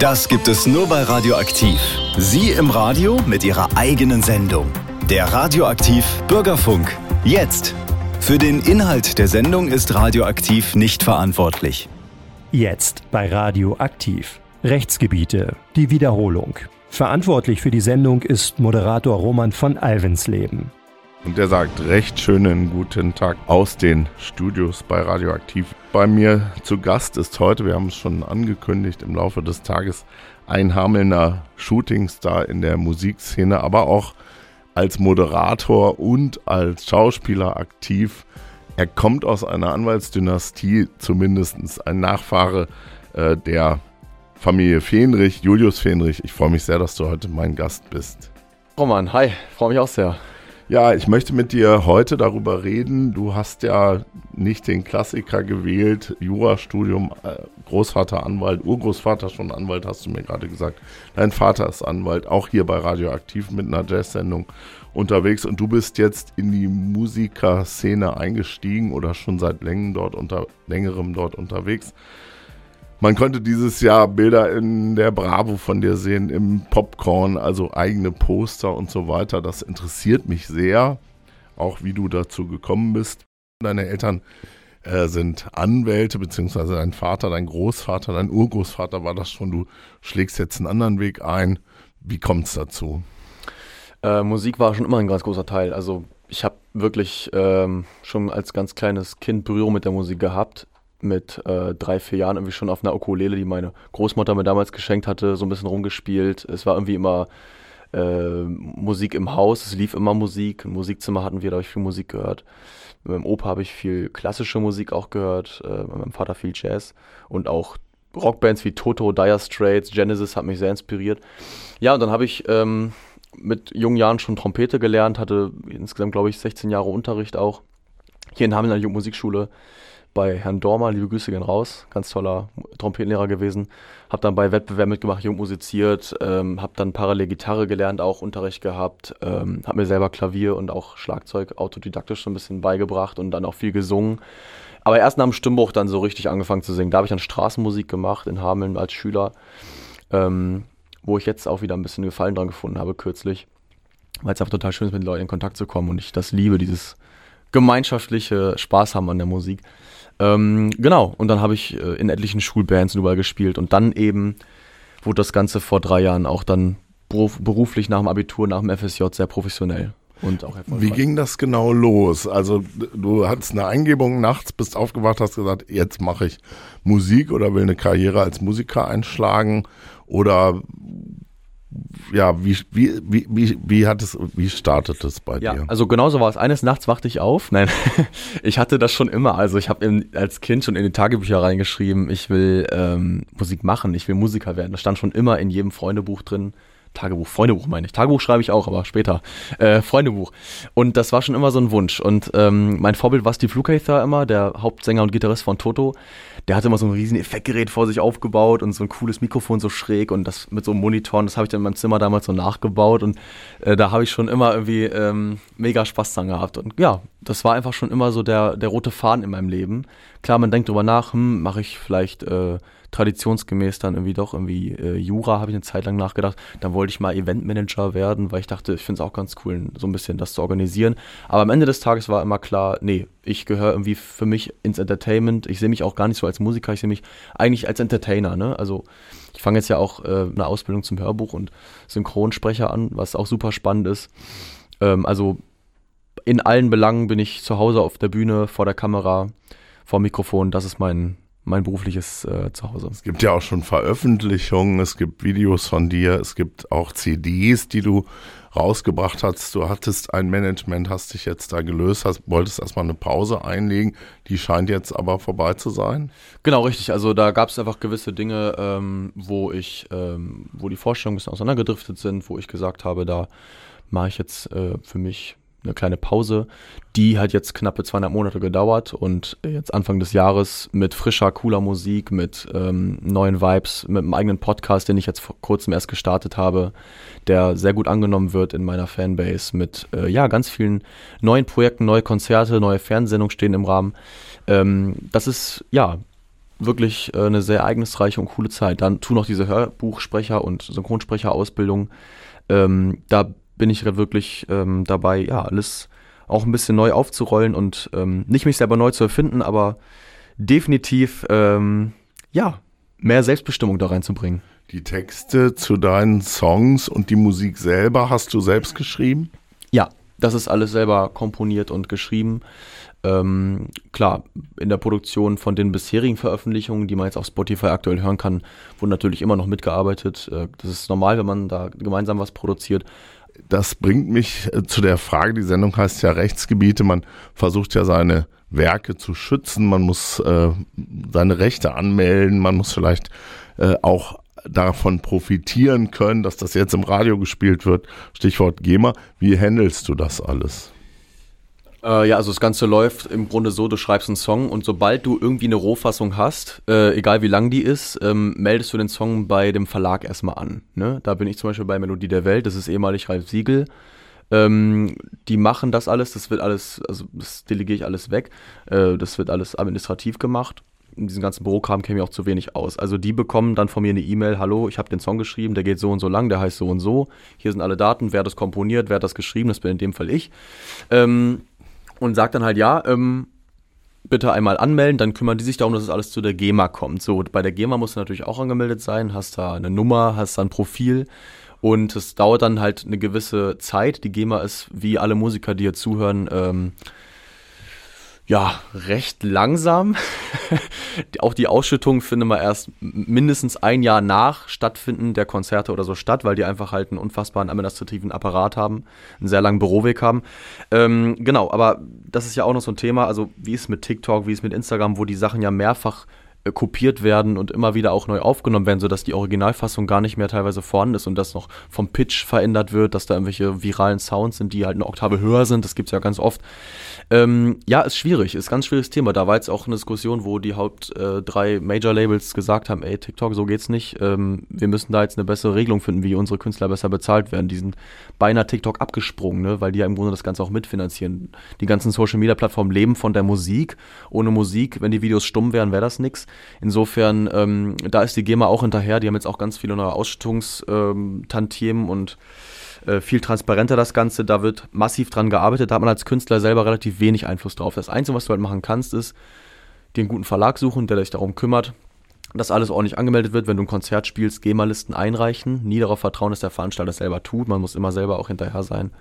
Das gibt es nur bei Radioaktiv. Sie im Radio mit Ihrer eigenen Sendung. Der Radioaktiv Bürgerfunk. Jetzt. Für den Inhalt der Sendung ist Radioaktiv nicht verantwortlich. Jetzt bei Radioaktiv. Rechtsgebiete. Die Wiederholung. Verantwortlich für die Sendung ist Moderator Roman von Alvensleben. Und der sagt recht schönen guten Tag aus den Studios bei Radioaktiv. Bei mir zu Gast ist heute, wir haben es schon angekündigt, im Laufe des Tages ein Hamelner Shootingstar in der Musikszene, aber auch als Moderator und als Schauspieler aktiv. Er kommt aus einer Anwaltsdynastie, zumindest ein Nachfahre äh, der Familie Fenrich, Julius Fenrich. Ich freue mich sehr, dass du heute mein Gast bist. Roman, hi, freue mich auch sehr. Ja, ich möchte mit dir heute darüber reden. Du hast ja nicht den Klassiker gewählt, Jurastudium, äh, Großvater Anwalt, Urgroßvater schon Anwalt, hast du mir gerade gesagt. Dein Vater ist Anwalt, auch hier bei Radioaktiv mit einer Jazz-Sendung unterwegs und du bist jetzt in die Musikerszene eingestiegen oder schon seit längerem dort, unter, längerem dort unterwegs. Man konnte dieses Jahr Bilder in der Bravo von dir sehen, im Popcorn, also eigene Poster und so weiter. Das interessiert mich sehr, auch wie du dazu gekommen bist. Deine Eltern äh, sind Anwälte, beziehungsweise dein Vater, dein Großvater, dein Urgroßvater war das schon. Du schlägst jetzt einen anderen Weg ein. Wie kommt es dazu? Äh, Musik war schon immer ein ganz großer Teil. Also ich habe wirklich ähm, schon als ganz kleines Kind Berührung mit der Musik gehabt mit äh, drei, vier Jahren irgendwie schon auf einer Ukulele, die meine Großmutter mir damals geschenkt hatte, so ein bisschen rumgespielt. Es war irgendwie immer äh, Musik im Haus, es lief immer Musik. Im Musikzimmer hatten wir, da habe ich viel Musik gehört. Mit meinem Opa habe ich viel klassische Musik auch gehört, äh, mit meinem Vater viel Jazz und auch Rockbands wie Toto, Dire Straits, Genesis hat mich sehr inspiriert. Ja, und dann habe ich ähm, mit jungen Jahren schon Trompete gelernt, hatte insgesamt, glaube ich, 16 Jahre Unterricht auch. Hier in Hameln an der Jugendmusikschule bei Herrn Dormer, liebe Grüße gehen raus, ganz toller Trompetenlehrer gewesen. Hab dann bei Wettbewerben mitgemacht, jung musiziert, ähm, hab dann parallel Gitarre gelernt, auch Unterricht gehabt, ähm, hab mir selber Klavier und auch Schlagzeug autodidaktisch so ein bisschen beigebracht und dann auch viel gesungen. Aber erst nach dem Stimmbruch dann so richtig angefangen zu singen. Da habe ich dann Straßenmusik gemacht in Hameln als Schüler, ähm, wo ich jetzt auch wieder ein bisschen Gefallen dran gefunden habe kürzlich, weil es einfach total schön ist, mit Leuten in Kontakt zu kommen und ich das liebe, dieses gemeinschaftliche Spaß haben an der Musik. Ähm, genau, und dann habe ich äh, in etlichen Schulbands überall gespielt und dann eben wurde das Ganze vor drei Jahren auch dann beruflich nach dem Abitur, nach dem FSJ sehr professionell. Und auch Wie ging das genau los? Also du hattest eine Eingebung nachts, bist aufgewacht, hast gesagt, jetzt mache ich Musik oder will eine Karriere als Musiker einschlagen oder ja, wie, wie, wie, wie, wie hat es, wie startet es bei ja, dir? Also genauso war es. Eines Nachts wachte ich auf. Nein, ich hatte das schon immer. Also ich habe als Kind schon in die Tagebücher reingeschrieben, ich will ähm, Musik machen, ich will Musiker werden. Das stand schon immer in jedem Freundebuch drin. Tagebuch, Freundebuch meine ich. Tagebuch schreibe ich auch, aber später. Äh, Freundebuch. Und das war schon immer so ein Wunsch. Und ähm, mein Vorbild war Steve Lukather immer, der Hauptsänger und Gitarrist von Toto. Der hatte immer so ein riesen Effektgerät vor sich aufgebaut und so ein cooles Mikrofon so schräg und das mit so einem Monitor. das habe ich dann in meinem Zimmer damals so nachgebaut. Und äh, da habe ich schon immer irgendwie ähm, mega Spaß dran gehabt. Und ja, das war einfach schon immer so der, der rote Faden in meinem Leben. Klar, man denkt drüber nach, hm, mache ich vielleicht... Äh, traditionsgemäß dann irgendwie doch irgendwie äh, Jura, habe ich eine Zeit lang nachgedacht. Dann wollte ich mal Eventmanager werden, weil ich dachte, ich finde es auch ganz cool, so ein bisschen das zu organisieren. Aber am Ende des Tages war immer klar, nee, ich gehöre irgendwie für mich ins Entertainment. Ich sehe mich auch gar nicht so als Musiker, ich sehe mich eigentlich als Entertainer. Ne? Also ich fange jetzt ja auch äh, eine Ausbildung zum Hörbuch und Synchronsprecher an, was auch super spannend ist. Ähm, also in allen Belangen bin ich zu Hause auf der Bühne, vor der Kamera, vor dem Mikrofon. Das ist mein, mein berufliches äh, Zuhause. Es gibt ja auch schon Veröffentlichungen, es gibt Videos von dir, es gibt auch CDs, die du rausgebracht hast. Du hattest ein Management, hast dich jetzt da gelöst, hast, wolltest erstmal eine Pause einlegen. Die scheint jetzt aber vorbei zu sein. Genau, richtig. Also da gab es einfach gewisse Dinge, ähm, wo ich, ähm, wo die Vorstellungen ein bisschen auseinandergedriftet sind, wo ich gesagt habe, da mache ich jetzt äh, für mich eine kleine Pause. Die hat jetzt knappe zweieinhalb Monate gedauert und jetzt Anfang des Jahres mit frischer, cooler Musik, mit ähm, neuen Vibes, mit einem eigenen Podcast, den ich jetzt vor kurzem erst gestartet habe, der sehr gut angenommen wird in meiner Fanbase, mit äh, ja ganz vielen neuen Projekten, neue Konzerte, neue Fernsehsendungen stehen im Rahmen. Ähm, das ist ja wirklich äh, eine sehr ereignisreiche und coole Zeit. Dann tu noch diese Hörbuchsprecher und Synchronsprecherausbildung. Ähm, da bin ich wirklich ähm, dabei, ja, alles auch ein bisschen neu aufzurollen und ähm, nicht mich selber neu zu erfinden, aber definitiv, ähm, ja, mehr Selbstbestimmung da reinzubringen. Die Texte zu deinen Songs und die Musik selber hast du selbst geschrieben? Ja, das ist alles selber komponiert und geschrieben. Ähm, klar, in der Produktion von den bisherigen Veröffentlichungen, die man jetzt auf Spotify aktuell hören kann, wurde natürlich immer noch mitgearbeitet. Äh, das ist normal, wenn man da gemeinsam was produziert. Das bringt mich äh, zu der Frage, die Sendung heißt ja Rechtsgebiete. Man versucht ja seine Werke zu schützen, man muss äh, seine Rechte anmelden, man muss vielleicht äh, auch davon profitieren können, dass das jetzt im Radio gespielt wird. Stichwort GEMA. Wie handelst du das alles? Äh, ja, also das Ganze läuft im Grunde so, du schreibst einen Song und sobald du irgendwie eine Rohfassung hast, äh, egal wie lang die ist, ähm, meldest du den Song bei dem Verlag erstmal an. Ne? Da bin ich zum Beispiel bei Melodie der Welt, das ist ehemalig Ralf Siegel. Ähm, die machen das alles, das wird alles, also das delegiere ich alles weg, äh, das wird alles administrativ gemacht. In diesem ganzen Bürokram käme ich auch zu wenig aus. Also die bekommen dann von mir eine E-Mail, hallo, ich habe den Song geschrieben, der geht so und so lang, der heißt so und so. Hier sind alle Daten, wer das komponiert, wer das geschrieben, das bin in dem Fall ich. Ähm, und sagt dann halt, ja, ähm, bitte einmal anmelden, dann kümmern die sich darum, dass es alles zu der GEMA kommt. So, bei der GEMA musst du natürlich auch angemeldet sein, hast da eine Nummer, hast da ein Profil und es dauert dann halt eine gewisse Zeit. Die GEMA ist, wie alle Musiker, die hier zuhören, ähm, ja, recht langsam. auch die Ausschüttung findet man erst mindestens ein Jahr nach Stattfinden der Konzerte oder so statt, weil die einfach halt einen unfassbaren administrativen Apparat haben, einen sehr langen Büroweg haben. Ähm, genau, aber das ist ja auch noch so ein Thema, also wie ist mit TikTok, wie ist mit Instagram, wo die Sachen ja mehrfach kopiert werden und immer wieder auch neu aufgenommen werden, sodass die Originalfassung gar nicht mehr teilweise vorhanden ist und das noch vom Pitch verändert wird, dass da irgendwelche viralen Sounds sind, die halt eine Oktave höher sind. Das gibt es ja ganz oft. Ähm, ja, ist schwierig, ist ein ganz schwieriges Thema. Da war jetzt auch eine Diskussion, wo die Haupt äh, drei Major-Labels gesagt haben, ey, TikTok, so geht's nicht. Ähm, wir müssen da jetzt eine bessere Regelung finden, wie unsere Künstler besser bezahlt werden. Die sind beinahe TikTok abgesprungen, ne? weil die ja im Grunde das Ganze auch mitfinanzieren. Die ganzen Social-Media-Plattformen leben von der Musik. Ohne Musik, wenn die Videos stumm wären, wäre das nix. Insofern, ähm, da ist die GEMA auch hinterher. Die haben jetzt auch ganz viele neue Ausstattungstantiemen ähm, und äh, viel transparenter das Ganze. Da wird massiv dran gearbeitet. Da hat man als Künstler selber relativ wenig Einfluss drauf. Das Einzige, was du halt machen kannst, ist, einen guten Verlag suchen, der sich darum kümmert, dass alles ordentlich angemeldet wird. Wenn du ein Konzert spielst, GEMA-Listen einreichen. Nie darauf vertrauen, dass der Veranstalter selber tut. Man muss immer selber auch hinterher sein.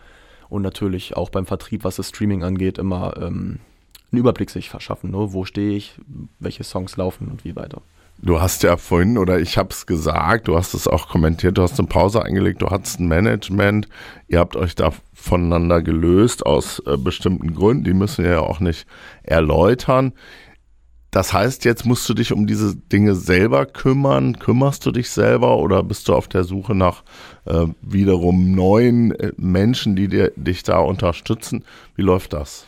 Und natürlich auch beim Vertrieb, was das Streaming angeht, immer ähm, einen Überblick sich verschaffen. Ne? Wo stehe ich, welche Songs laufen und wie weiter. Du hast ja vorhin, oder ich habe es gesagt, du hast es auch kommentiert, du hast eine Pause eingelegt, du hattest ein Management, ihr habt euch da voneinander gelöst aus äh, bestimmten Gründen, die müssen wir ja auch nicht erläutern. Das heißt, jetzt musst du dich um diese Dinge selber kümmern. Kümmerst du dich selber oder bist du auf der Suche nach äh, wiederum neuen äh, Menschen, die dir, dich da unterstützen? Wie läuft das?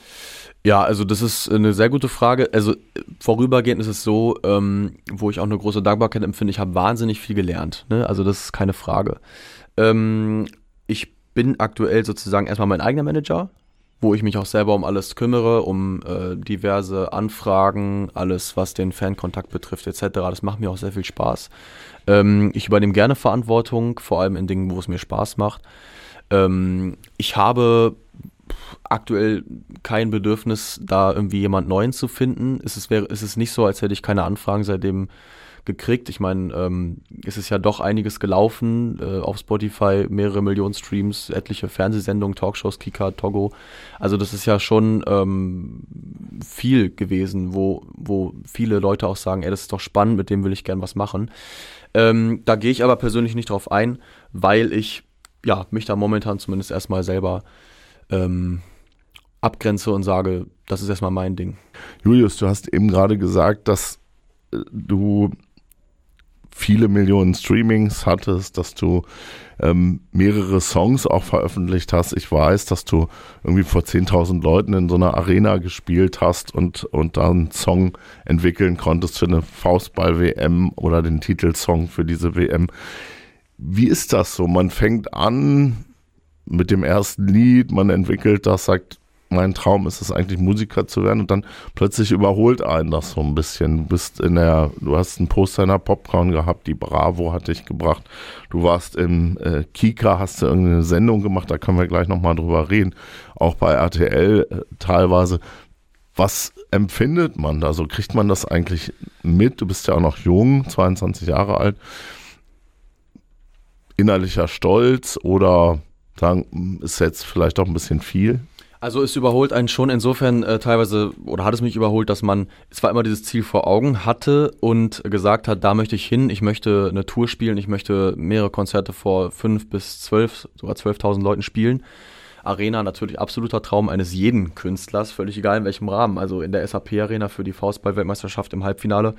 Ja, also das ist eine sehr gute Frage. Also vorübergehend ist es so, ähm, wo ich auch eine große Dankbarkeit empfinde, ich habe wahnsinnig viel gelernt. Ne? Also das ist keine Frage. Ähm, ich bin aktuell sozusagen erstmal mein eigener Manager, wo ich mich auch selber um alles kümmere, um äh, diverse Anfragen, alles was den Fankontakt betrifft etc. Das macht mir auch sehr viel Spaß. Ähm, ich übernehme gerne Verantwortung, vor allem in Dingen, wo es mir Spaß macht. Ähm, ich habe aktuell kein Bedürfnis, da irgendwie jemand Neuen zu finden. Es ist, es nicht so, als hätte ich keine Anfragen seitdem gekriegt. Ich meine, ähm, es ist ja doch einiges gelaufen äh, auf Spotify, mehrere Millionen Streams, etliche Fernsehsendungen, Talkshows, Kika, Togo. Also das ist ja schon ähm, viel gewesen, wo, wo viele Leute auch sagen, ey, das ist doch spannend, mit dem will ich gern was machen. Ähm, da gehe ich aber persönlich nicht drauf ein, weil ich ja, mich da momentan zumindest erstmal selber ähm, abgrenze und sage, das ist erstmal mein Ding. Julius, du hast eben gerade gesagt, dass äh, du viele Millionen Streamings hattest, dass du ähm, mehrere Songs auch veröffentlicht hast. Ich weiß, dass du irgendwie vor 10.000 Leuten in so einer Arena gespielt hast und, und dann einen Song entwickeln konntest für eine Faustball-WM oder den Titelsong für diese WM. Wie ist das so? Man fängt an mit dem ersten Lied, man entwickelt das, sagt, mein Traum ist es eigentlich Musiker zu werden und dann plötzlich überholt einen das so ein bisschen. Du bist in der, du hast ein Poster in der Popcorn gehabt, die Bravo hat dich gebracht. Du warst im äh, Kika, hast du irgendeine Sendung gemacht, da können wir gleich nochmal drüber reden. Auch bei RTL äh, teilweise. Was empfindet man da so? Kriegt man das eigentlich mit? Du bist ja auch noch jung, 22 Jahre alt. Innerlicher Stolz oder sagen, ist jetzt vielleicht auch ein bisschen viel? Also es überholt einen schon insofern äh, teilweise, oder hat es mich überholt, dass man zwar immer dieses Ziel vor Augen hatte und gesagt hat, da möchte ich hin, ich möchte eine Tour spielen, ich möchte mehrere Konzerte vor fünf bis zwölf, sogar zwölftausend Leuten spielen. Arena natürlich absoluter Traum eines jeden Künstlers, völlig egal in welchem Rahmen. Also in der SAP-Arena für die Faustball-Weltmeisterschaft im Halbfinale,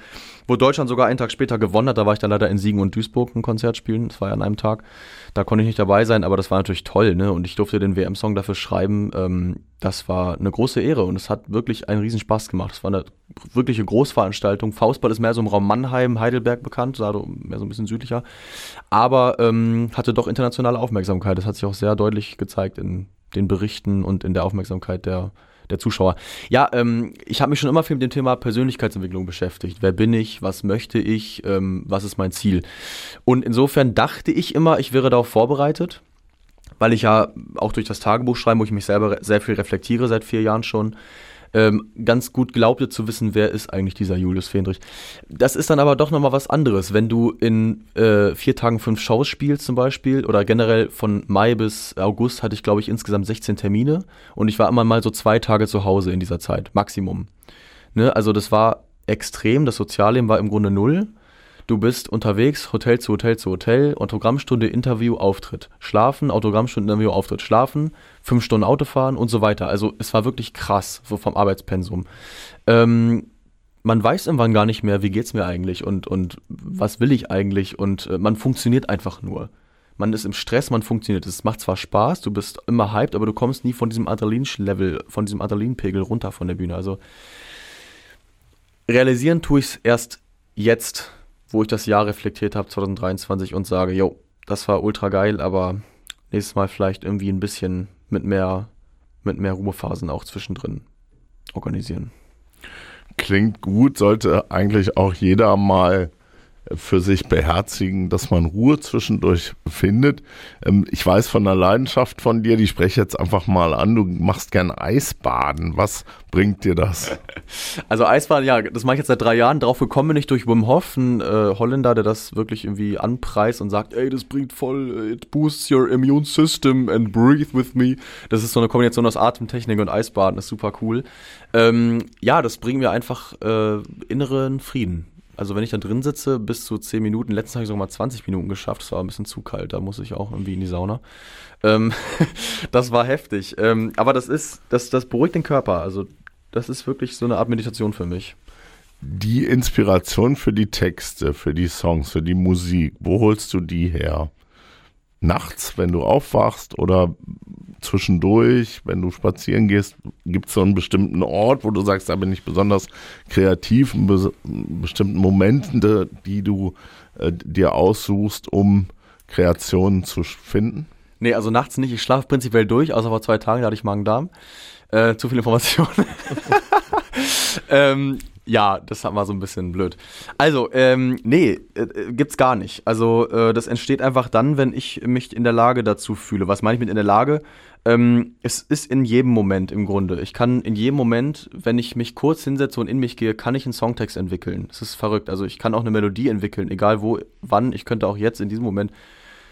wo Deutschland sogar einen Tag später gewonnen hat. Da war ich dann leider in Siegen und Duisburg ein Konzert spielen. Das war ja an einem Tag. Da konnte ich nicht dabei sein, aber das war natürlich toll. Ne? Und ich durfte den WM-Song dafür schreiben. Ähm, das war eine große Ehre und es hat wirklich einen riesen Spaß gemacht. Es war eine wirkliche Großveranstaltung. Faustball ist mehr so im Raum Mannheim, Heidelberg bekannt, also mehr so ein bisschen südlicher, aber ähm, hatte doch internationale Aufmerksamkeit. Das hat sich auch sehr deutlich gezeigt in den Berichten und in der Aufmerksamkeit der, der Zuschauer. Ja, ähm, ich habe mich schon immer viel mit dem Thema Persönlichkeitsentwicklung beschäftigt. Wer bin ich? Was möchte ich? Ähm, was ist mein Ziel? Und insofern dachte ich immer, ich wäre darauf vorbereitet, weil ich ja auch durch das Tagebuch schreiben, wo ich mich selber sehr viel reflektiere seit vier Jahren schon, ähm, ganz gut glaubte zu wissen, wer ist eigentlich dieser Julius Fendrich. Das ist dann aber doch nochmal was anderes, wenn du in äh, vier Tagen fünf Shows spielst zum Beispiel oder generell von Mai bis August hatte ich glaube ich insgesamt 16 Termine und ich war immer mal so zwei Tage zu Hause in dieser Zeit, Maximum. Ne? Also das war extrem, das Sozialleben war im Grunde null Du bist unterwegs, Hotel zu Hotel zu Hotel, Autogrammstunde, Interview, Auftritt. Schlafen, Autogrammstunde, Interview, Auftritt. Schlafen, fünf Stunden Autofahren und so weiter. Also es war wirklich krass, so vom Arbeitspensum. Ähm, man weiß irgendwann gar nicht mehr, wie geht's mir eigentlich und, und was will ich eigentlich und äh, man funktioniert einfach nur. Man ist im Stress, man funktioniert. Es macht zwar Spaß, du bist immer hyped, aber du kommst nie von diesem Adrenalin-Level, von diesem Adrenalinpegel runter von der Bühne. Also realisieren tue ich es erst jetzt, wo ich das Jahr reflektiert habe, 2023, und sage, jo, das war ultra geil, aber nächstes Mal vielleicht irgendwie ein bisschen mit mehr, mit mehr Ruhephasen auch zwischendrin organisieren. Klingt gut, sollte eigentlich auch jeder mal für sich beherzigen, dass man Ruhe zwischendurch findet. Ähm, ich weiß von der Leidenschaft von dir, die spreche jetzt einfach mal an, du machst gern Eisbaden. Was bringt dir das? Also Eisbaden, ja, das mache ich jetzt seit drei Jahren. Drauf gekommen bin ich durch Wim Hof, ein äh, Holländer, der das wirklich irgendwie anpreist und sagt, ey, das bringt voll, it boosts your immune system and breathe with me. Das ist so eine Kombination aus Atemtechnik und Eisbaden, das ist super cool. Ähm, ja, das bringt mir einfach äh, inneren Frieden also wenn ich da drin sitze, bis zu 10 Minuten, letztens habe ich sogar mal 20 Minuten geschafft, es war ein bisschen zu kalt, da muss ich auch irgendwie in die Sauna. Ähm, das war heftig. Ähm, aber das ist, das, das beruhigt den Körper. Also das ist wirklich so eine Art Meditation für mich. Die Inspiration für die Texte, für die Songs, für die Musik, wo holst du die her? Nachts, wenn du aufwachst oder zwischendurch, wenn du spazieren gehst, gibt es so einen bestimmten Ort, wo du sagst, da bin ich besonders kreativ, in be bestimmten Momenten, die du äh, dir aussuchst, um Kreationen zu finden? Nee, also nachts nicht. Ich schlafe prinzipiell durch, außer vor zwei Tagen, da hatte ich Magen-Darm. Äh, zu viel Information. ähm, ja, das war so ein bisschen blöd. Also, ähm, nee, äh, gibt's gar nicht. Also, äh, das entsteht einfach dann, wenn ich mich in der Lage dazu fühle. Was meine ich mit in der Lage? Ähm, es ist in jedem Moment im Grunde. Ich kann in jedem Moment, wenn ich mich kurz hinsetze und in mich gehe, kann ich einen Songtext entwickeln. Das ist verrückt. Also ich kann auch eine Melodie entwickeln, egal wo, wann. Ich könnte auch jetzt in diesem Moment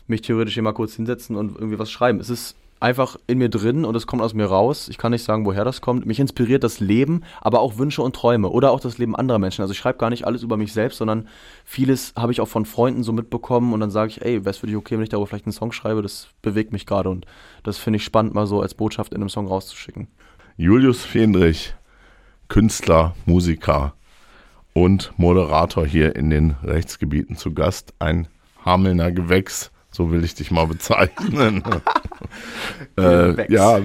mich theoretisch immer kurz hinsetzen und irgendwie was schreiben. Es ist einfach in mir drin und es kommt aus mir raus. Ich kann nicht sagen, woher das kommt. Mich inspiriert das Leben, aber auch Wünsche und Träume oder auch das Leben anderer Menschen. Also ich schreibe gar nicht alles über mich selbst, sondern vieles habe ich auch von Freunden so mitbekommen und dann sage ich, ey, wäre es für dich okay, wenn ich darüber vielleicht einen Song schreibe? Das bewegt mich gerade und das finde ich spannend, mal so als Botschaft in einem Song rauszuschicken. Julius Fendrich, Künstler, Musiker und Moderator hier in den Rechtsgebieten zu Gast. Ein Hamelner Gewächs so will ich dich mal bezeichnen. äh, ja,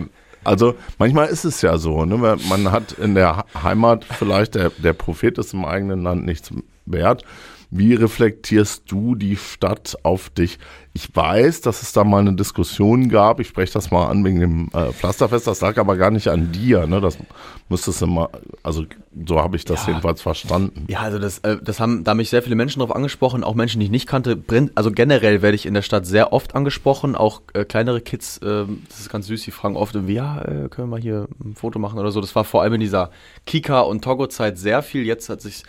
also manchmal ist es ja so, ne? man hat in der Heimat vielleicht, der, der Prophet ist im eigenen Land nichts wert. Wie reflektierst du die Stadt auf dich? Ich weiß, dass es da mal eine Diskussion gab. Ich spreche das mal an wegen dem äh, Pflasterfest. Das lag aber gar nicht an dir. Ne? Das müsstest du mal, also so habe ich das ja. jedenfalls verstanden. Ja, also das, äh, das haben da mich sehr viele Menschen darauf angesprochen, auch Menschen, die ich nicht kannte. Also generell werde ich in der Stadt sehr oft angesprochen, auch äh, kleinere Kids. Äh, das ist ganz süß. Die fragen oft, ja, äh, können wir mal hier ein Foto machen oder so. Das war vor allem in dieser Kika und Togo-Zeit sehr viel. Jetzt hat sich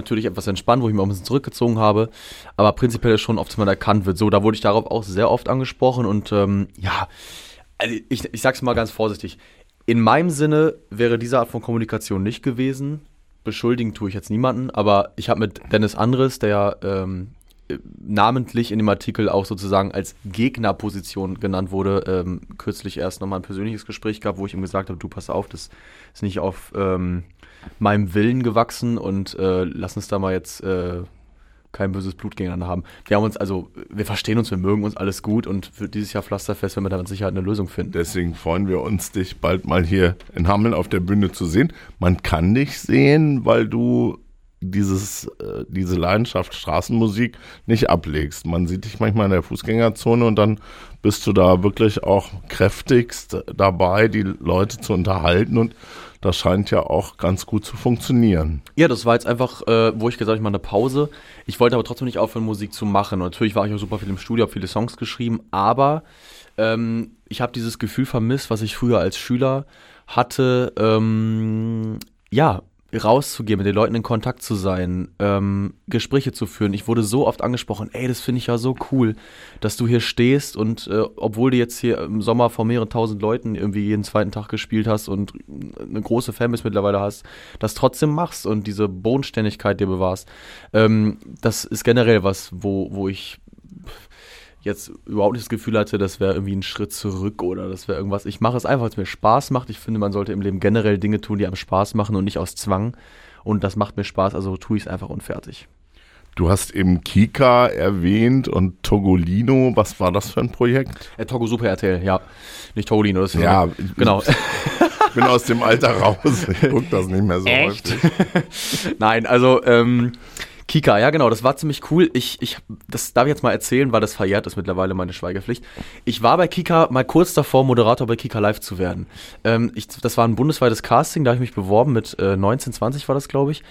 natürlich etwas entspannt, wo ich mich auch ein bisschen zurückgezogen habe. Aber prinzipiell ist schon oft, dass man erkannt wird. So, da wurde ich darauf auch sehr oft angesprochen und ähm, ja, also ich, ich sag's mal ganz vorsichtig. In meinem Sinne wäre diese Art von Kommunikation nicht gewesen. Beschuldigen tue ich jetzt niemanden, aber ich habe mit Dennis Andres, der ähm, namentlich in dem Artikel auch sozusagen als Gegnerposition genannt wurde, ähm, kürzlich erst nochmal ein persönliches Gespräch gehabt, wo ich ihm gesagt habe, du pass auf, das ist nicht auf ähm, meinem Willen gewachsen und äh, lass uns da mal jetzt äh, kein böses Blut gegeneinander haben. Wir haben uns, also, wir verstehen uns, wir mögen uns alles gut und für dieses Jahr Pflasterfest werden wir da mit Sicherheit eine Lösung finden. Deswegen freuen wir uns, dich bald mal hier in Hameln auf der Bühne zu sehen. Man kann dich sehen, weil du dieses, äh, diese Leidenschaft Straßenmusik nicht ablegst. Man sieht dich manchmal in der Fußgängerzone und dann bist du da wirklich auch kräftigst dabei, die Leute zu unterhalten und das scheint ja auch ganz gut zu funktionieren. Ja, das war jetzt einfach, äh, wo ich gesagt habe, ich mache eine Pause. Ich wollte aber trotzdem nicht aufhören, Musik zu machen. Und natürlich war ich auch super viel im Studio, habe viele Songs geschrieben, aber ähm, ich habe dieses Gefühl vermisst, was ich früher als Schüler hatte, ähm, ja, rauszugehen, mit den Leuten in Kontakt zu sein, ähm, Gespräche zu führen. Ich wurde so oft angesprochen, ey, das finde ich ja so cool, dass du hier stehst und äh, obwohl du jetzt hier im Sommer vor mehreren tausend Leuten irgendwie jeden zweiten Tag gespielt hast und eine große Fanbase mittlerweile hast, das trotzdem machst und diese Bodenständigkeit dir bewahrst. Ähm, das ist generell was, wo, wo ich jetzt überhaupt nicht das Gefühl hatte, das wäre irgendwie ein Schritt zurück oder das wäre irgendwas. Ich mache es einfach, weil es mir Spaß macht. Ich finde, man sollte im Leben generell Dinge tun, die einem Spaß machen und nicht aus Zwang. Und das macht mir Spaß, also tue ich es einfach und fertig. Du hast eben Kika erwähnt und Togolino. Was war das für ein Projekt? Äh, Togo Super RTL, ja. Nicht Togolino, das ist Ja, genau. Ich bin aus dem Alter raus. Ich gucke das nicht mehr so Echt? häufig. Nein, also ähm, Kika, ja genau, das war ziemlich cool. Ich, ich, das darf ich jetzt mal erzählen, weil das verjährt ist mittlerweile meine Schweigepflicht. Ich war bei Kika mal kurz davor, Moderator bei Kika Live zu werden. Ähm, ich, das war ein bundesweites Casting, da habe ich mich beworben, mit äh, 19, 20 war das, glaube ich.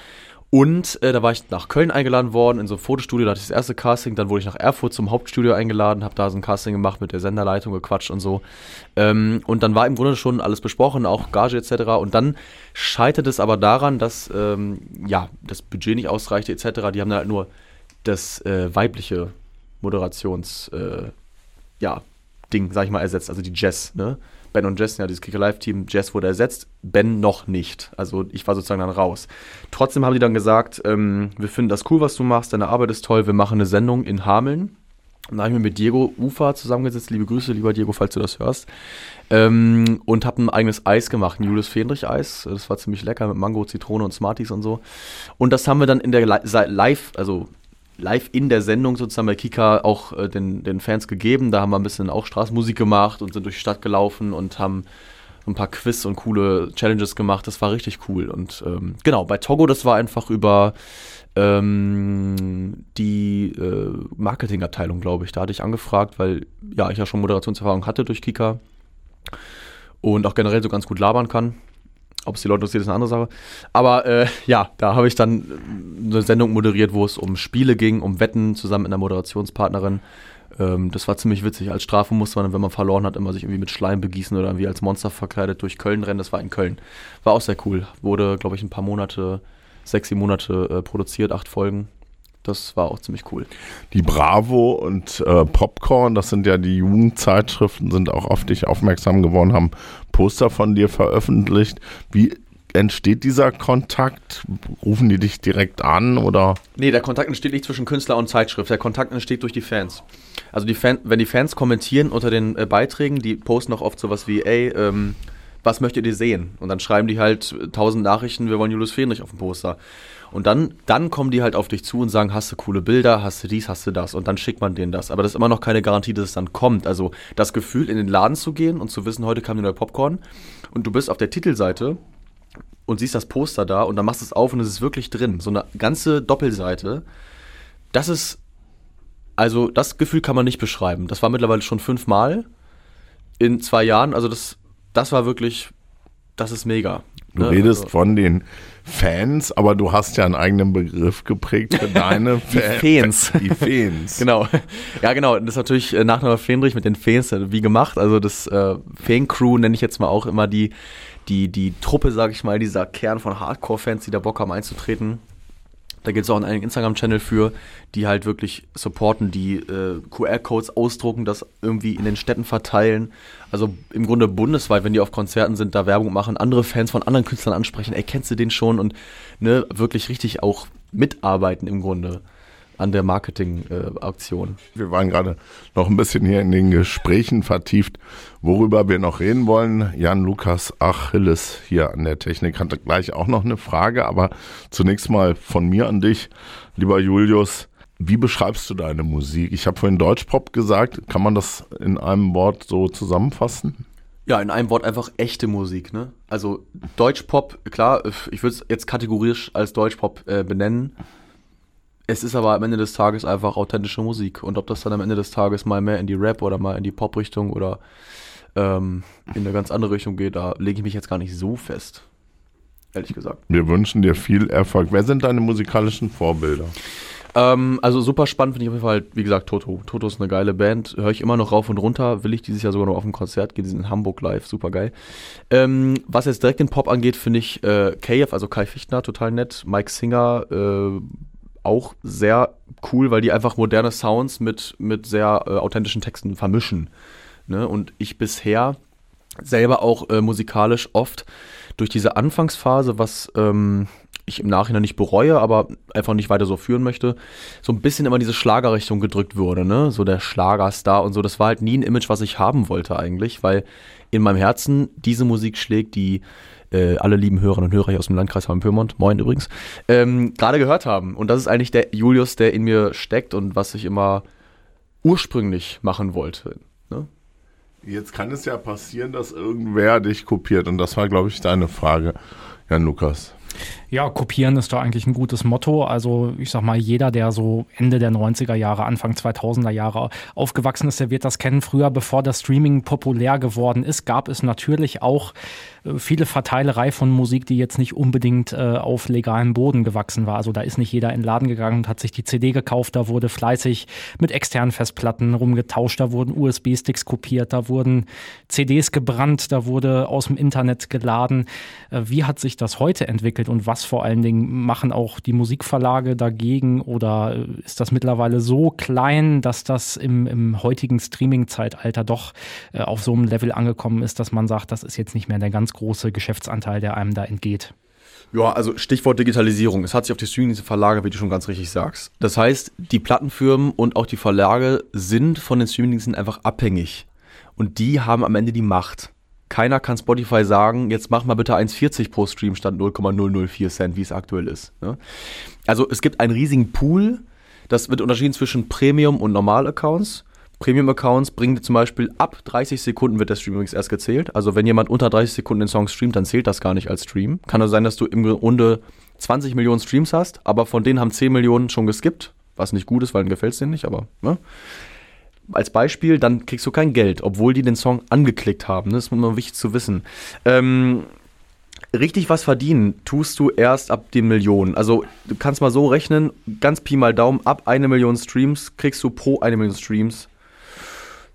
Und äh, da war ich nach Köln eingeladen worden, in so ein Fotostudio, da hatte ich das erste Casting. Dann wurde ich nach Erfurt zum Hauptstudio eingeladen, habe da so ein Casting gemacht, mit der Senderleitung gequatscht und so. Ähm, und dann war im Grunde schon alles besprochen, auch Gage etc. Und dann scheitert es aber daran, dass ähm, ja, das Budget nicht ausreichte etc. Die haben dann halt nur das äh, weibliche Moderations- äh, ja, Ding, sag ich mal, ersetzt, also die Jess, ne? Ben und Jess, ja, dieses Kicker Live-Team, Jess wurde ersetzt, Ben noch nicht. Also ich war sozusagen dann raus. Trotzdem haben die dann gesagt, ähm, wir finden das cool, was du machst, deine Arbeit ist toll, wir machen eine Sendung in Hameln. Und da habe ich mir mit Diego Ufa zusammengesetzt, liebe Grüße, lieber Diego, falls du das hörst. Ähm, und habe ein eigenes Eis gemacht, ein Julius Fendrich Eis. Das war ziemlich lecker mit Mango, Zitrone und Smarties und so. Und das haben wir dann in der Live, also live in der Sendung sozusagen bei Kika auch äh, den, den Fans gegeben. Da haben wir ein bisschen auch Straßenmusik gemacht und sind durch die Stadt gelaufen und haben ein paar Quiz und coole Challenges gemacht. Das war richtig cool. Und ähm, genau, bei Togo, das war einfach über ähm, die äh, Marketingabteilung, glaube ich. Da hatte ich angefragt, weil ja, ich ja schon Moderationserfahrung hatte durch Kika und auch generell so ganz gut labern kann. Ob es die Leute interessiert, ist eine andere Sache. Aber äh, ja, da habe ich dann äh, eine Sendung moderiert, wo es um Spiele ging, um Wetten zusammen mit einer Moderationspartnerin. Ähm, das war ziemlich witzig. Als Strafe musste man, wenn man verloren hat, immer sich irgendwie mit Schleim begießen oder irgendwie als Monster verkleidet durch Köln rennen. Das war in Köln. War auch sehr cool. Wurde, glaube ich, ein paar Monate, sechs, sieben Monate äh, produziert, acht Folgen. Das war auch ziemlich cool. Die Bravo und äh, Popcorn, das sind ja die Jugendzeitschriften, sind auch auf dich aufmerksam geworden, haben Poster von dir veröffentlicht. Wie entsteht dieser Kontakt? Rufen die dich direkt an oder? Nee, der Kontakt entsteht nicht zwischen Künstler und Zeitschrift. Der Kontakt entsteht durch die Fans. Also die Fan, wenn die Fans kommentieren unter den äh, Beiträgen, die posten auch oft sowas wie, ey, ähm, was möchtet ihr sehen? Und dann schreiben die halt tausend Nachrichten, wir wollen Julius Fähnrich auf dem Poster. Und dann, dann kommen die halt auf dich zu und sagen, hast du coole Bilder, hast du dies, hast du das. Und dann schickt man denen das. Aber das ist immer noch keine Garantie, dass es dann kommt. Also das Gefühl, in den Laden zu gehen und zu wissen, heute kam die neue Popcorn und du bist auf der Titelseite und siehst das Poster da und dann machst du es auf und es ist wirklich drin. So eine ganze Doppelseite das ist, also das Gefühl kann man nicht beschreiben. Das war mittlerweile schon fünfmal in zwei Jahren. Also das, das war wirklich, das ist mega. Du ne? redest also, von den Fans, aber du hast ja einen eigenen Begriff geprägt für deine die Fans. Die Fans. Genau. Ja, genau. Das ist natürlich äh, nach Noah Fendrich mit den Fans äh, wie gemacht. Also das äh, Fan-Crew nenne ich jetzt mal auch immer die, die, die Truppe, sag ich mal, dieser Kern von Hardcore-Fans, die da Bock haben einzutreten. Da gibt es auch einen Instagram-Channel für, die halt wirklich supporten, die äh, QR-Codes ausdrucken, das irgendwie in den Städten verteilen. Also im Grunde bundesweit, wenn die auf Konzerten sind, da Werbung machen, andere Fans von anderen Künstlern ansprechen, ey, kennst du den schon? Und ne, wirklich richtig auch mitarbeiten im Grunde an der Marketing-Aktion. Äh, wir waren gerade noch ein bisschen hier in den Gesprächen vertieft, worüber wir noch reden wollen. Jan Lukas Achilles hier an der Technik hatte gleich auch noch eine Frage, aber zunächst mal von mir an dich, lieber Julius. Wie beschreibst du deine Musik? Ich habe vorhin Deutschpop gesagt. Kann man das in einem Wort so zusammenfassen? Ja, in einem Wort einfach echte Musik, ne? Also Deutschpop, klar, ich würde es jetzt kategorisch als Deutschpop äh, benennen. Es ist aber am Ende des Tages einfach authentische Musik. Und ob das dann am Ende des Tages mal mehr in die Rap oder mal in die Pop-Richtung oder ähm, in eine ganz andere Richtung geht, da lege ich mich jetzt gar nicht so fest. Ehrlich gesagt. Wir wünschen dir viel Erfolg. Wer sind deine musikalischen Vorbilder? Ähm, also super spannend finde ich auf jeden Fall, wie gesagt, Toto. Toto ist eine geile Band, höre ich immer noch rauf und runter, will ich dieses Jahr sogar noch auf ein Konzert gehen, die sind in Hamburg live, super geil. Ähm, was jetzt direkt den Pop angeht, finde ich äh, KF, also Kai Fichtner, total nett, Mike Singer, äh, auch sehr cool, weil die einfach moderne Sounds mit, mit sehr äh, authentischen Texten vermischen. Ne? Und ich bisher selber auch äh, musikalisch oft durch diese Anfangsphase, was ähm, ich im Nachhinein nicht bereue, aber einfach nicht weiter so führen möchte, so ein bisschen immer diese Schlagerrichtung gedrückt wurde, ne? So der Schlagerstar und so. Das war halt nie ein Image, was ich haben wollte eigentlich, weil in meinem Herzen diese Musik schlägt, die äh, alle lieben Hörerinnen und Hörer hier aus dem Landkreis Hamm-Pyrmont, moin übrigens, ähm, gerade gehört haben. Und das ist eigentlich der Julius, der in mir steckt und was ich immer ursprünglich machen wollte. Ne? Jetzt kann es ja passieren, dass irgendwer dich kopiert. Und das war, glaube ich, deine Frage, Jan Lukas. Ja, kopieren ist da eigentlich ein gutes Motto. Also ich sag mal, jeder, der so Ende der 90er Jahre, Anfang 2000er Jahre aufgewachsen ist, der wird das kennen. Früher, bevor das Streaming populär geworden ist, gab es natürlich auch äh, viele Verteilerei von Musik, die jetzt nicht unbedingt äh, auf legalem Boden gewachsen war. Also da ist nicht jeder in den Laden gegangen und hat sich die CD gekauft. Da wurde fleißig mit externen Festplatten rumgetauscht. Da wurden USB-Sticks kopiert. Da wurden CDs gebrannt. Da wurde aus dem Internet geladen. Äh, wie hat sich das heute entwickelt und was was vor allen Dingen machen auch die Musikverlage dagegen oder äh, ist das mittlerweile so klein, dass das im, im heutigen Streaming-Zeitalter doch äh, auf so einem Level angekommen ist, dass man sagt, das ist jetzt nicht mehr der ganz große Geschäftsanteil, der einem da entgeht? Ja, also Stichwort Digitalisierung. Es hat sich auf die Streaming-Dienste verlagert, wie du schon ganz richtig sagst. Das heißt, die Plattenfirmen und auch die Verlage sind von den Streaming-Diensten einfach abhängig. Und die haben am Ende die Macht keiner kann Spotify sagen, jetzt mach mal bitte 1,40 pro Stream statt 0,004 Cent, wie es aktuell ist. Ne? Also es gibt einen riesigen Pool, das wird unterschieden zwischen Premium- und Normal-Accounts. Premium-Accounts bringen zum Beispiel ab 30 Sekunden wird der Stream übrigens erst gezählt. Also wenn jemand unter 30 Sekunden den Song streamt, dann zählt das gar nicht als Stream. Kann also sein, dass du im Grunde 20 Millionen Streams hast, aber von denen haben 10 Millionen schon geskippt, was nicht gut ist, weil dann gefällt es denen nicht, aber ne? Als Beispiel, dann kriegst du kein Geld, obwohl die den Song angeklickt haben. Das ist immer wichtig zu wissen. Ähm, richtig was verdienen tust du erst ab den Millionen. Also du kannst mal so rechnen, ganz Pi mal Daumen, ab eine Million Streams kriegst du pro eine Million Streams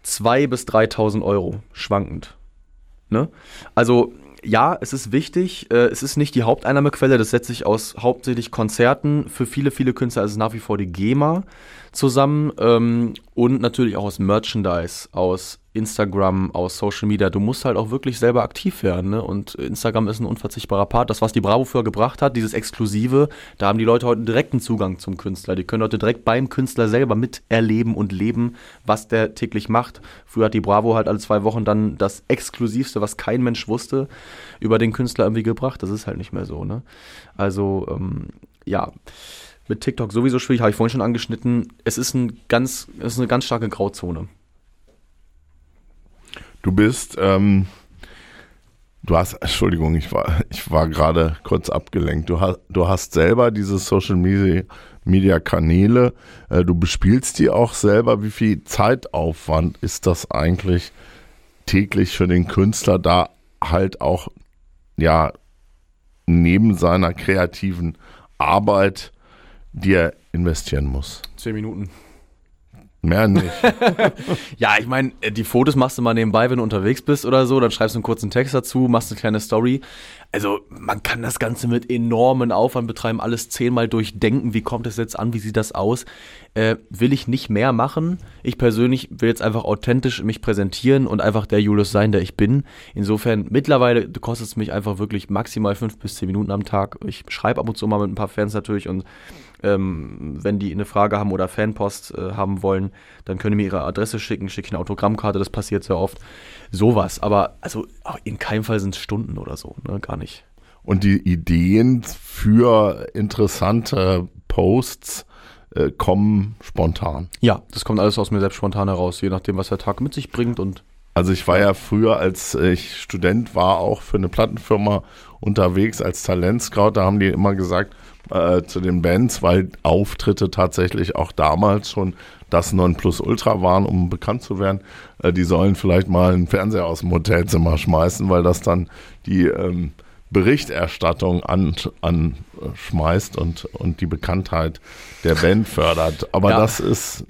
2.000 bis 3.000 Euro, schwankend. Ne? Also ja, es ist wichtig. Äh, es ist nicht die Haupteinnahmequelle. Das setzt sich aus hauptsächlich Konzerten. Für viele, viele Künstler ist es nach wie vor die GEMA zusammen ähm, und natürlich auch aus Merchandise, aus Instagram, aus Social Media. Du musst halt auch wirklich selber aktiv werden. Ne? Und Instagram ist ein unverzichtbarer Part. Das, was die Bravo früher gebracht hat, dieses Exklusive, da haben die Leute heute direkten Zugang zum Künstler. Die können heute direkt beim Künstler selber miterleben und leben, was der täglich macht. Früher hat die Bravo halt alle zwei Wochen dann das Exklusivste, was kein Mensch wusste, über den Künstler irgendwie gebracht. Das ist halt nicht mehr so. Ne? Also, ähm, ja mit TikTok sowieso schwierig, habe ich vorhin schon angeschnitten. Es ist, ein ganz, es ist eine ganz starke Grauzone. Du bist, ähm, du hast, Entschuldigung, ich war, ich war gerade kurz abgelenkt. Du hast, du hast selber diese Social Media, Media Kanäle. Äh, du bespielst die auch selber. Wie viel Zeitaufwand ist das eigentlich täglich für den Künstler, da halt auch ja neben seiner kreativen Arbeit, die er investieren muss? Zehn Minuten. Mehr nicht. ja, ich meine, die Fotos machst du mal nebenbei, wenn du unterwegs bist oder so, dann schreibst du einen kurzen Text dazu, machst eine kleine Story. Also man kann das Ganze mit enormen Aufwand betreiben, alles zehnmal durchdenken, wie kommt es jetzt an, wie sieht das aus. Äh, will ich nicht mehr machen. Ich persönlich will jetzt einfach authentisch mich präsentieren und einfach der Julius sein, der ich bin. Insofern, mittlerweile kostet es mich einfach wirklich maximal fünf bis zehn Minuten am Tag. Ich schreibe ab und zu mal mit ein paar Fans natürlich und ähm, wenn die eine Frage haben oder Fanpost äh, haben wollen, dann können die mir ihre Adresse schicken, schicke ich eine Autogrammkarte, das passiert sehr oft. Sowas, aber also in keinem Fall sind es Stunden oder so, ne? gar nicht. Und die Ideen für interessante Posts äh, kommen spontan. Ja, das kommt alles aus mir selbst spontan heraus, je nachdem, was der Tag mit sich bringt und also ich war ja früher, als ich Student war, auch für eine Plattenfirma unterwegs als Talentscout. Da haben die immer gesagt, äh, zu den Bands, weil Auftritte tatsächlich auch damals schon das Nonplusultra waren, um bekannt zu werden. Äh, die sollen vielleicht mal einen Fernseher aus dem Hotelzimmer schmeißen, weil das dann die ähm, Berichterstattung anschmeißt an, und, und die Bekanntheit der Band fördert. Aber ja. das ist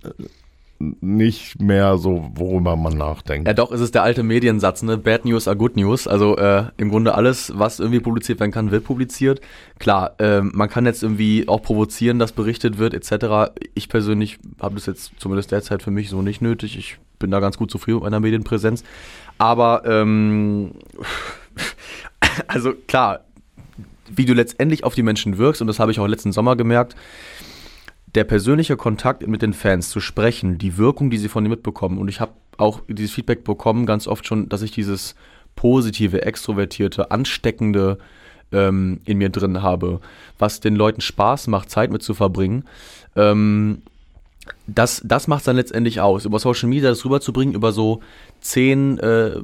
nicht mehr so, worüber man nachdenkt. Ja, doch, es ist der alte Mediensatz, ne? Bad News are good news. Also äh, im Grunde alles, was irgendwie publiziert werden kann, wird publiziert. Klar, äh, man kann jetzt irgendwie auch provozieren, dass berichtet wird, etc. Ich persönlich habe das jetzt zumindest derzeit für mich so nicht nötig. Ich bin da ganz gut zufrieden mit meiner Medienpräsenz. Aber ähm, also klar, wie du letztendlich auf die Menschen wirkst, und das habe ich auch letzten Sommer gemerkt, der persönliche Kontakt mit den Fans zu sprechen, die Wirkung, die sie von dir mitbekommen. Und ich habe auch dieses Feedback bekommen, ganz oft schon, dass ich dieses positive, extrovertierte, ansteckende ähm, in mir drin habe, was den Leuten Spaß macht, Zeit mit zu verbringen. Ähm, das, das macht dann letztendlich aus. Über Social Media das rüberzubringen, über so zehn äh,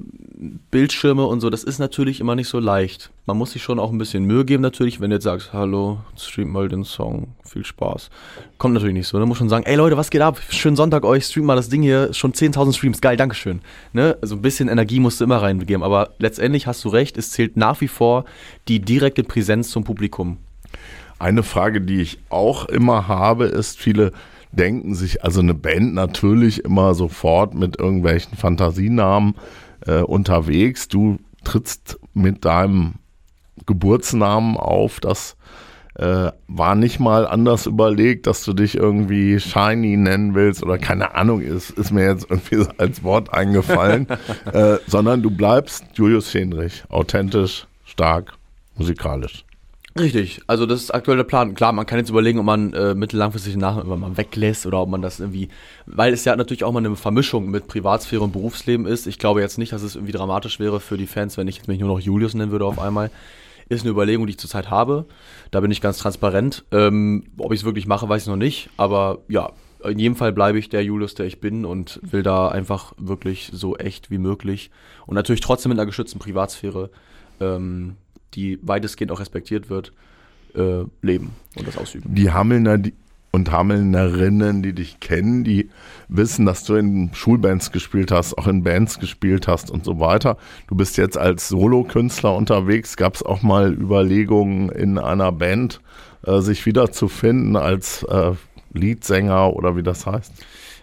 Bildschirme und so, das ist natürlich immer nicht so leicht. Man muss sich schon auch ein bisschen Mühe geben, natürlich, wenn du jetzt sagst, hallo, stream mal den Song, viel Spaß. Kommt natürlich nicht so. Man muss schon sagen, ey Leute, was geht ab? Schönen Sonntag euch, stream mal das Ding hier, schon 10.000 Streams, geil, Dankeschön. Ne? Also ein bisschen Energie musst du immer reingeben, aber letztendlich hast du recht, es zählt nach wie vor die direkte Präsenz zum Publikum. Eine Frage, die ich auch immer habe, ist, viele denken sich also eine Band natürlich immer sofort mit irgendwelchen Fantasienamen äh, unterwegs. Du trittst mit deinem Geburtsnamen auf, das äh, war nicht mal anders überlegt, dass du dich irgendwie Shiny nennen willst oder keine Ahnung, ist, ist mir jetzt irgendwie als Wort eingefallen, äh, sondern du bleibst Julius Fenrich, authentisch, stark, musikalisch. Richtig, also das ist aktuell der Plan. Klar, man kann jetzt überlegen, ob man äh, mittellangfristig den Nachnamen mal weglässt oder ob man das irgendwie, weil es ja natürlich auch mal eine Vermischung mit Privatsphäre und Berufsleben ist. Ich glaube jetzt nicht, dass es irgendwie dramatisch wäre für die Fans, wenn ich jetzt mich nur noch Julius nennen würde auf einmal. Ist eine Überlegung, die ich zurzeit habe. Da bin ich ganz transparent. Ähm, ob ich es wirklich mache, weiß ich noch nicht. Aber ja, in jedem Fall bleibe ich der Julius, der ich bin und will da einfach wirklich so echt wie möglich und natürlich trotzdem mit einer geschützten Privatsphäre ähm, die weitestgehend auch respektiert wird, äh, leben und das ausüben. Die Hamelner die, und Hamelnerinnen, die dich kennen, die wissen, dass du in Schulbands gespielt hast, auch in Bands gespielt hast und so weiter. Du bist jetzt als Solokünstler unterwegs. Gab es auch mal Überlegungen, in einer Band äh, sich wiederzufinden als äh, Leadsänger oder wie das heißt?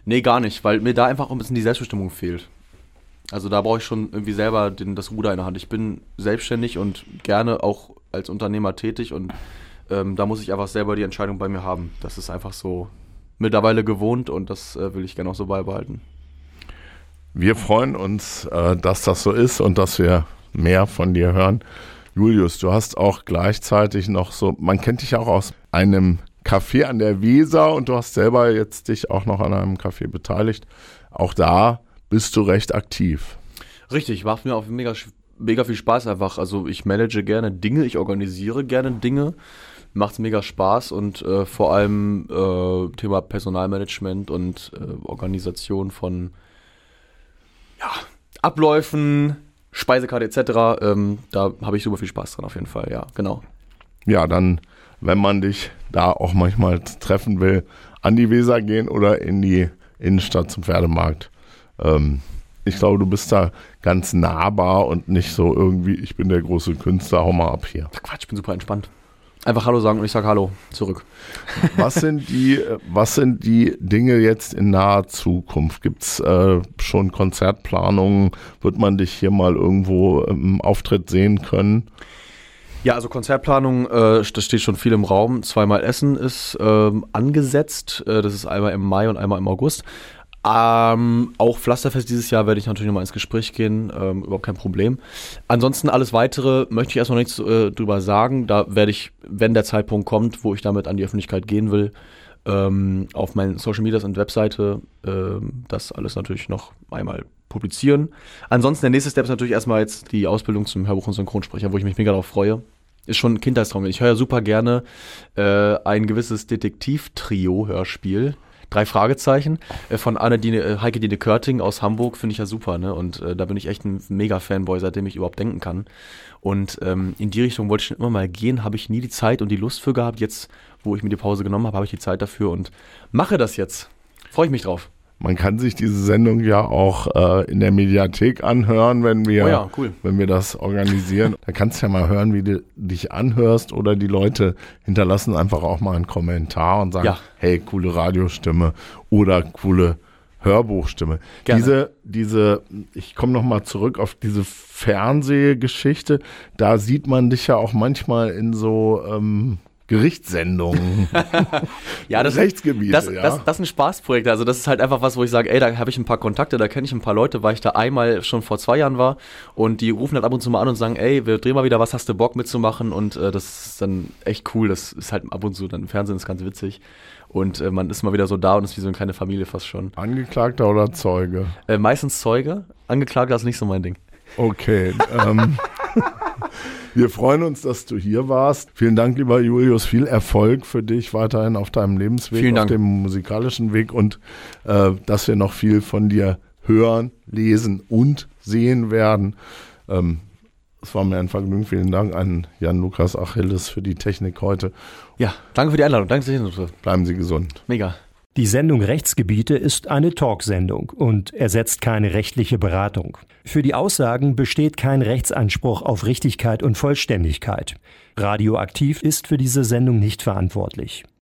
Nee, gar nicht, weil mir da einfach auch ein bisschen die Selbstbestimmung fehlt. Also da brauche ich schon irgendwie selber den, das Ruder in der Hand. Ich bin selbstständig und gerne auch als Unternehmer tätig und ähm, da muss ich einfach selber die Entscheidung bei mir haben. Das ist einfach so mittlerweile gewohnt und das äh, will ich gerne auch so beibehalten. Wir freuen uns, äh, dass das so ist und dass wir mehr von dir hören. Julius, du hast auch gleichzeitig noch so, man kennt dich auch aus einem Café an der Weser und du hast selber jetzt dich auch noch an einem Café beteiligt. Auch da bist du recht aktiv. Richtig, macht mir auch mega, mega viel Spaß einfach. Also ich manage gerne Dinge, ich organisiere gerne Dinge, macht mega Spaß und äh, vor allem äh, Thema Personalmanagement und äh, Organisation von ja, Abläufen, Speisekarte etc. Ähm, da habe ich super viel Spaß dran auf jeden Fall, ja, genau. ja, dann, wenn man dich da auch manchmal treffen will, an die Weser gehen oder in die Innenstadt zum Pferdemarkt. Ähm, ich glaube, du bist da ganz nahbar und nicht so irgendwie, ich bin der große Künstler, hau mal ab hier. Quatsch, ich bin super entspannt. Einfach Hallo sagen und ich sage Hallo zurück. Was sind die, was sind die Dinge jetzt in naher Zukunft? Gibt es äh, schon Konzertplanungen? Wird man dich hier mal irgendwo im Auftritt sehen können? Ja, also Konzertplanung, äh, das steht schon viel im Raum. Zweimal Essen ist ähm, angesetzt. Äh, das ist einmal im Mai und einmal im August. Ähm, auch Pflasterfest dieses Jahr werde ich natürlich nochmal ins Gespräch gehen, ähm, überhaupt kein Problem. Ansonsten alles weitere möchte ich erstmal nichts äh, drüber sagen. Da werde ich, wenn der Zeitpunkt kommt, wo ich damit an die Öffentlichkeit gehen will, ähm, auf meinen Social Medias und Webseite ähm, das alles natürlich noch einmal publizieren. Ansonsten der nächste Step ist natürlich erstmal jetzt die Ausbildung zum Hörbuch- und Synchronsprecher, wo ich mich mega darauf freue. Ist schon ein Kindheitstraum. Ich höre ja super gerne äh, ein gewisses Detektiv-Trio-Hörspiel drei Fragezeichen äh, von Anne Dine, äh, Heike Dine Körting aus Hamburg finde ich ja super, ne? Und äh, da bin ich echt ein mega Fanboy, seitdem ich überhaupt denken kann. Und ähm, in die Richtung wollte ich schon immer mal gehen, habe ich nie die Zeit und die Lust für gehabt. Jetzt, wo ich mir die Pause genommen habe, habe ich die Zeit dafür und mache das jetzt. Freue ich mich drauf. Man kann sich diese Sendung ja auch äh, in der Mediathek anhören, wenn wir, oh ja, cool. wenn wir das organisieren. da kannst du ja mal hören, wie du dich anhörst oder die Leute hinterlassen einfach auch mal einen Kommentar und sagen, ja. hey, coole Radiostimme oder coole Hörbuchstimme. Gerne. Diese, diese, ich komme nochmal zurück auf diese Fernsehgeschichte. Da sieht man dich ja auch manchmal in so ähm, Gerichtssendungen. ja, das, Rechtsgebiete, das, ja. Das, das, ist ein Spaßprojekt. Also das ist halt einfach was, wo ich sage, ey, da habe ich ein paar Kontakte, da kenne ich ein paar Leute, weil ich da einmal schon vor zwei Jahren war und die rufen halt ab und zu mal an und sagen, ey, wir drehen mal wieder was, hast du Bock mitzumachen? Und äh, das ist dann echt cool. Das ist halt ab und zu dann im Fernsehen ist ganz witzig. Und äh, man ist mal wieder so da und ist wie so eine kleine Familie fast schon. Angeklagter oder Zeuge? Äh, meistens Zeuge. Angeklagter ist nicht so mein Ding. Okay. ähm, wir freuen uns, dass du hier warst. Vielen Dank, lieber Julius. Viel Erfolg für dich weiterhin auf deinem Lebensweg, Vielen Dank. auf dem musikalischen Weg und äh, dass wir noch viel von dir hören, lesen und sehen werden. Ähm, es war mir ein Vergnügen. Vielen Dank an Jan-Lukas Achilles für die Technik heute. Ja, danke für die Einladung. Danke, dass Sie Bleiben Sie gesund. Mega. Die Sendung Rechtsgebiete ist eine Talksendung und ersetzt keine rechtliche Beratung. Für die Aussagen besteht kein Rechtsanspruch auf Richtigkeit und Vollständigkeit. Radioaktiv ist für diese Sendung nicht verantwortlich.